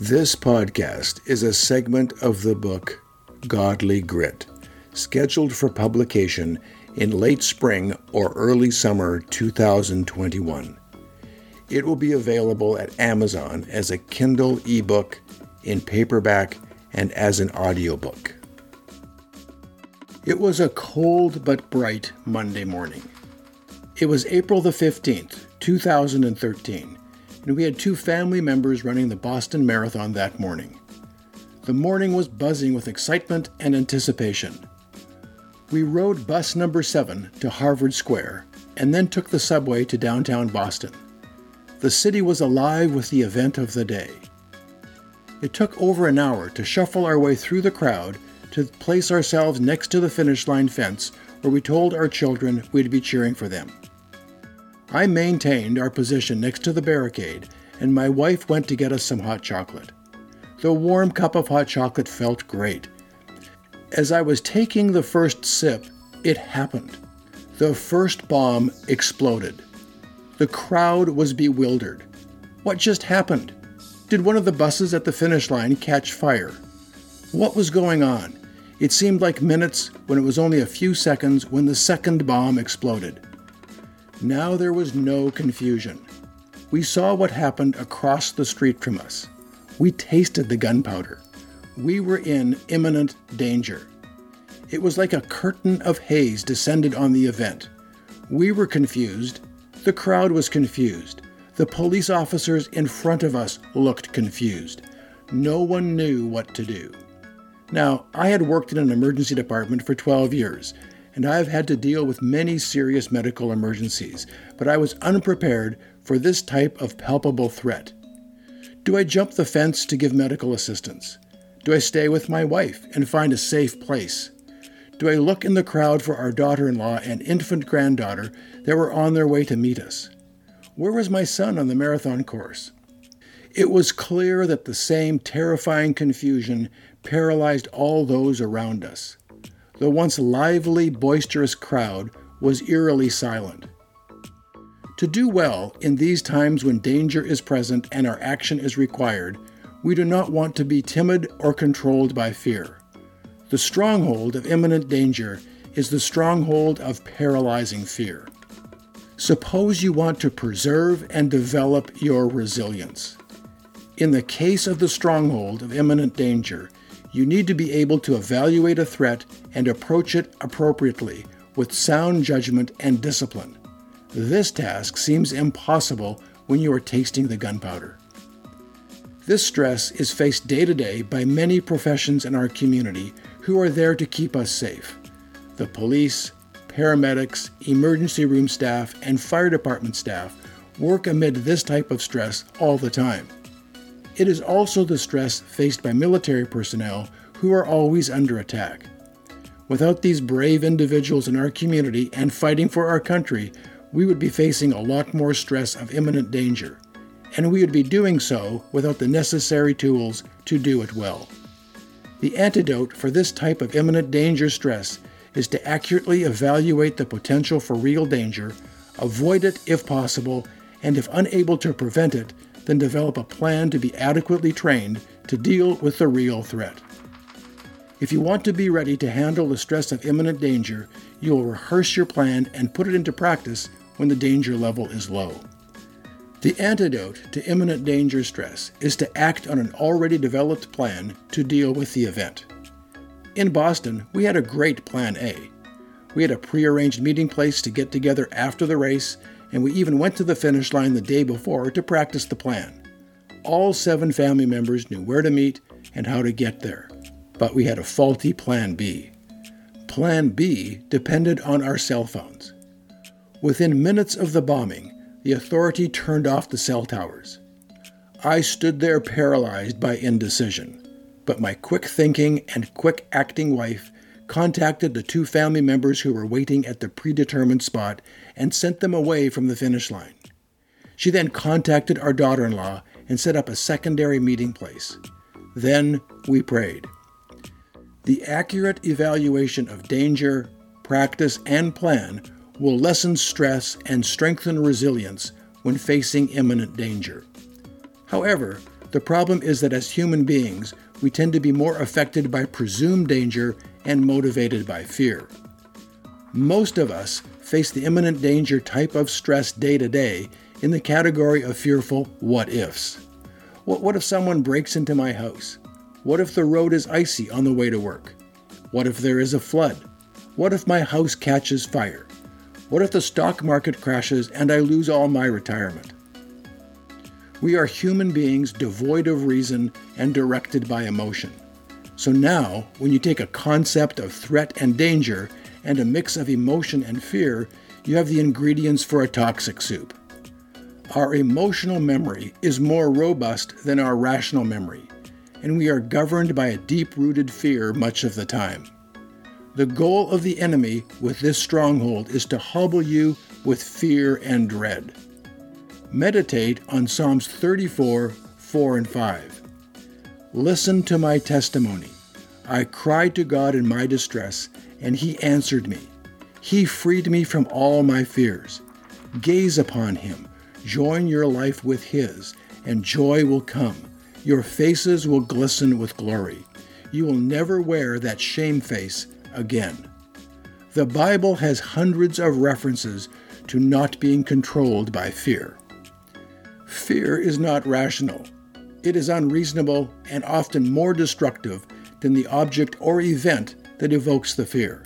This podcast is a segment of the book Godly Grit, scheduled for publication in late spring or early summer 2021. It will be available at Amazon as a Kindle ebook, in paperback, and as an audiobook. It was a cold but bright Monday morning. It was April the 15th, 2013, and we had two family members running the Boston Marathon that morning. The morning was buzzing with excitement and anticipation. We rode bus number 7 to Harvard Square and then took the subway to downtown Boston. The city was alive with the event of the day. It took over an hour to shuffle our way through the crowd to place ourselves next to the finish line fence where we told our children we'd be cheering for them. I maintained our position next to the barricade, and my wife went to get us some hot chocolate. The warm cup of hot chocolate felt great. As I was taking the first sip, it happened. The first bomb exploded. The crowd was bewildered. What just happened? Did one of the buses at the finish line catch fire? What was going on? It seemed like minutes when it was only a few seconds when the second bomb exploded. Now there was no confusion. We saw what happened across the street from us. We tasted the gunpowder. We were in imminent danger. It was like a curtain of haze descended on the event. We were confused, the crowd was confused. The police officers in front of us looked confused. No one knew what to do. Now, I had worked in an emergency department for 12 years, and I have had to deal with many serious medical emergencies, but I was unprepared for this type of palpable threat. Do I jump the fence to give medical assistance? Do I stay with my wife and find a safe place? Do I look in the crowd for our daughter in law and infant granddaughter that were on their way to meet us? Where was my son on the marathon course? It was clear that the same terrifying confusion paralyzed all those around us. The once lively, boisterous crowd was eerily silent. To do well in these times when danger is present and our action is required, we do not want to be timid or controlled by fear. The stronghold of imminent danger is the stronghold of paralyzing fear. Suppose you want to preserve and develop your resilience. In the case of the stronghold of imminent danger, you need to be able to evaluate a threat and approach it appropriately with sound judgment and discipline. This task seems impossible when you are tasting the gunpowder. This stress is faced day to day by many professions in our community who are there to keep us safe. The police, paramedics, emergency room staff, and fire department staff work amid this type of stress all the time. It is also the stress faced by military personnel who are always under attack. Without these brave individuals in our community and fighting for our country, we would be facing a lot more stress of imminent danger, and we would be doing so without the necessary tools to do it well. The antidote for this type of imminent danger stress is to accurately evaluate the potential for real danger, avoid it if possible, and if unable to prevent it, then develop a plan to be adequately trained to deal with the real threat. If you want to be ready to handle the stress of imminent danger, you will rehearse your plan and put it into practice when the danger level is low. The antidote to imminent danger stress is to act on an already developed plan to deal with the event. In Boston, we had a great plan A. We had a prearranged meeting place to get together after the race, and we even went to the finish line the day before to practice the plan. All seven family members knew where to meet and how to get there, but we had a faulty plan B. Plan B depended on our cell phones. Within minutes of the bombing, the authority turned off the cell towers. I stood there paralyzed by indecision, but my quick thinking and quick acting wife contacted the two family members who were waiting at the predetermined spot and sent them away from the finish line. She then contacted our daughter in law and set up a secondary meeting place. Then we prayed. The accurate evaluation of danger, practice, and plan will lessen stress and strengthen resilience when facing imminent danger. However, The problem is that as human beings, we tend to be more affected by presumed danger and motivated by fear. Most of us face the imminent danger type of stress day to day in the category of fearful what ifs. What, what if someone breaks into my house? What if the road is icy on the way to work? What if there is a flood? What if my house catches fire? What if the stock market crashes and I lose all my retirement? We are human beings devoid of reason and directed by emotion. So now, when you take a concept of threat and danger and a mix of emotion and fear, you have the ingredients for a toxic soup. Our emotional memory is more robust than our rational memory, and we are governed by a deep rooted fear much of the time. The goal of the enemy with this stronghold is to hobble you with fear and dread. Meditate on Psalms 34, 4 and 5. Listen to my testimony. I cried to God in my distress, and he answered me. He freed me from all my fears. Gaze upon him, join your life with his, and joy will come. Your faces will glisten with glory. You will never wear that shame face again. The Bible has hundreds of references to not being controlled by fear. Fear is not rational. It is unreasonable and often more destructive than the object or event that evokes the fear.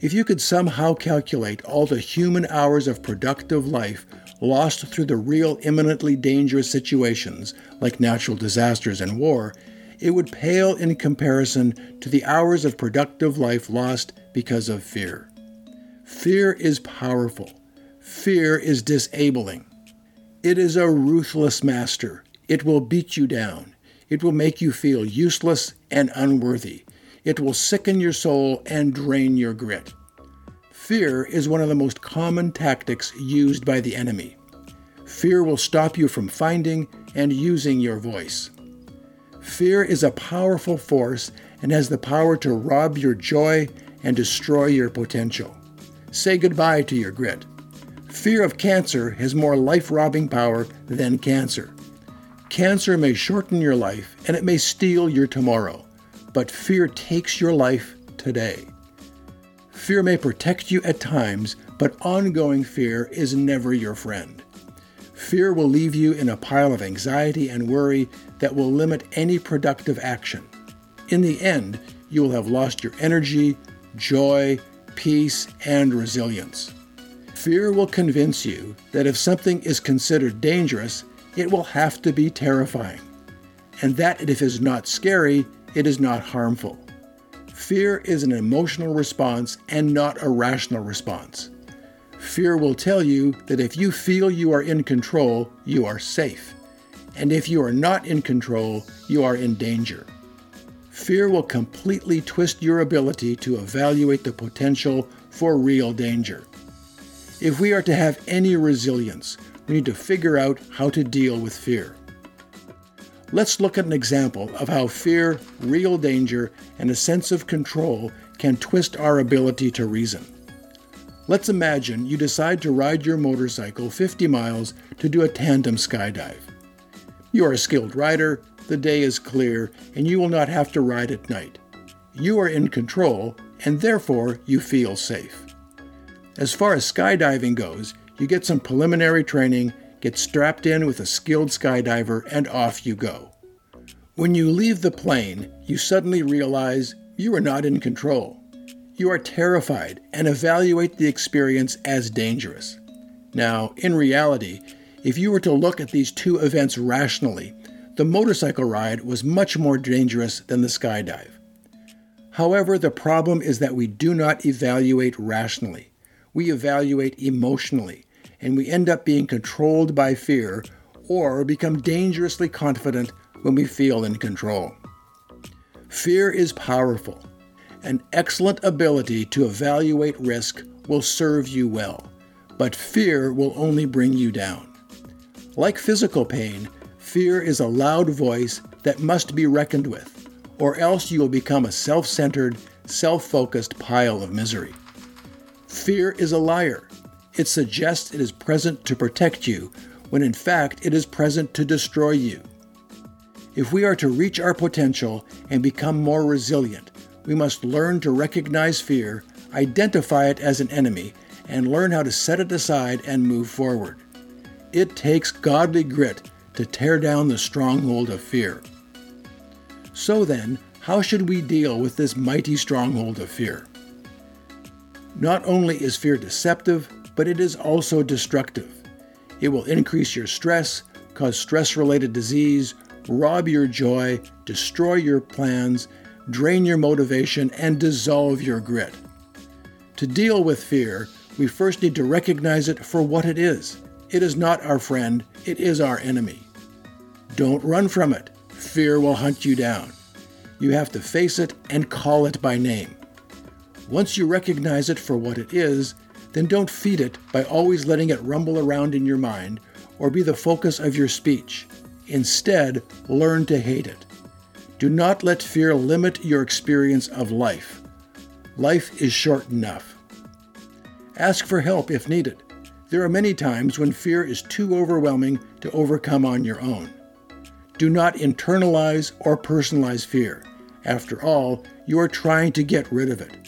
If you could somehow calculate all the human hours of productive life lost through the real imminently dangerous situations like natural disasters and war, it would pale in comparison to the hours of productive life lost because of fear. Fear is powerful. Fear is disabling. It is a ruthless master. It will beat you down. It will make you feel useless and unworthy. It will sicken your soul and drain your grit. Fear is one of the most common tactics used by the enemy. Fear will stop you from finding and using your voice. Fear is a powerful force and has the power to rob your joy and destroy your potential. Say goodbye to your grit. Fear of cancer has more life robbing power than cancer. Cancer may shorten your life and it may steal your tomorrow, but fear takes your life today. Fear may protect you at times, but ongoing fear is never your friend. Fear will leave you in a pile of anxiety and worry that will limit any productive action. In the end, you will have lost your energy, joy, peace, and resilience. Fear will convince you that if something is considered dangerous, it will have to be terrifying, and that if it is not scary, it is not harmful. Fear is an emotional response and not a rational response. Fear will tell you that if you feel you are in control, you are safe. And if you are not in control, you are in danger. Fear will completely twist your ability to evaluate the potential for real danger. If we are to have any resilience, we need to figure out how to deal with fear. Let's look at an example of how fear, real danger, and a sense of control can twist our ability to reason. Let's imagine you decide to ride your motorcycle 50 miles to do a tandem skydive. You are a skilled rider, the day is clear, and you will not have to ride at night. You are in control, and therefore you feel safe. As far as skydiving goes, you get some preliminary training, get strapped in with a skilled skydiver, and off you go. When you leave the plane, you suddenly realize you are not in control. You are terrified and evaluate the experience as dangerous. Now, in reality, if you were to look at these two events rationally, the motorcycle ride was much more dangerous than the skydive. However, the problem is that we do not evaluate rationally we evaluate emotionally, and we end up being controlled by fear or become dangerously confident when we feel in control. Fear is powerful. An excellent ability to evaluate risk will serve you well, but fear will only bring you down. Like physical pain, fear is a loud voice that must be reckoned with, or else you will become a self centered, self focused pile of misery. Fear is a liar. It suggests it is present to protect you, when in fact it is present to destroy you. If we are to reach our potential and become more resilient, we must learn to recognize fear, identify it as an enemy, and learn how to set it aside and move forward. It takes godly grit to tear down the stronghold of fear. So then, how should we deal with this mighty stronghold of fear? Not only is fear deceptive, but it is also destructive. It will increase your stress, cause stress related disease, rob your joy, destroy your plans, drain your motivation, and dissolve your grit. To deal with fear, we first need to recognize it for what it is. It is not our friend, it is our enemy. Don't run from it. Fear will hunt you down. You have to face it and call it by name. Once you recognize it for what it is, then don't feed it by always letting it rumble around in your mind or be the focus of your speech. Instead, learn to hate it. Do not let fear limit your experience of life. Life is short enough. Ask for help if needed. There are many times when fear is too overwhelming to overcome on your own. Do not internalize or personalize fear. After all, you are trying to get rid of it.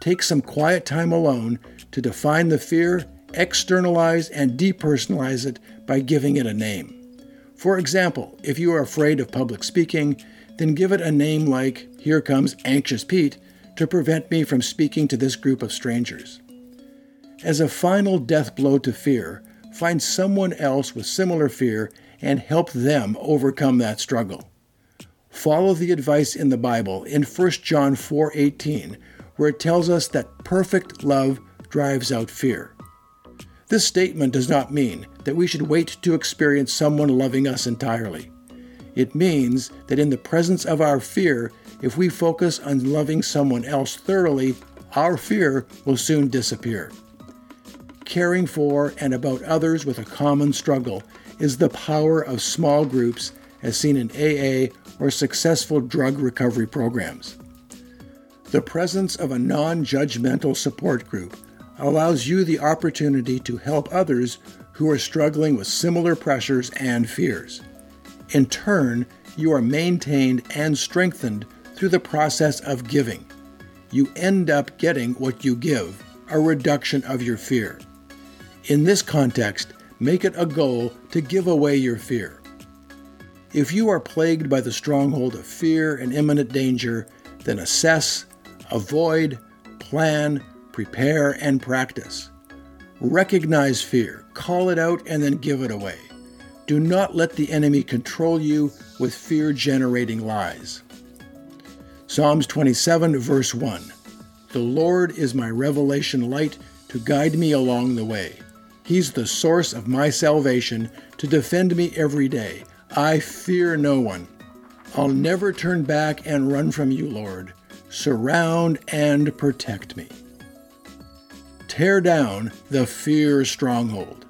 Take some quiet time alone to define the fear, externalize and depersonalize it by giving it a name. For example, if you are afraid of public speaking, then give it a name like, Here comes Anxious Pete, to prevent me from speaking to this group of strangers. As a final death blow to fear, find someone else with similar fear and help them overcome that struggle. Follow the advice in the Bible in 1 John 4:18, where it tells us that perfect love drives out fear. This statement does not mean that we should wait to experience someone loving us entirely. It means that in the presence of our fear, if we focus on loving someone else thoroughly, our fear will soon disappear. Caring for and about others with a common struggle is the power of small groups as seen in AA or successful drug recovery programs. The presence of a non judgmental support group allows you the opportunity to help others who are struggling with similar pressures and fears. In turn, you are maintained and strengthened through the process of giving. You end up getting what you give, a reduction of your fear. In this context, make it a goal to give away your fear. If you are plagued by the stronghold of fear and imminent danger, then assess, avoid, plan, prepare, and practice. Recognize fear, call it out, and then give it away. Do not let the enemy control you with fear generating lies. Psalms 27, verse 1 The Lord is my revelation light to guide me along the way. He's the source of my salvation to defend me every day. I fear no one. I'll never turn back and run from you, Lord. Surround and protect me tear down the fear stronghold.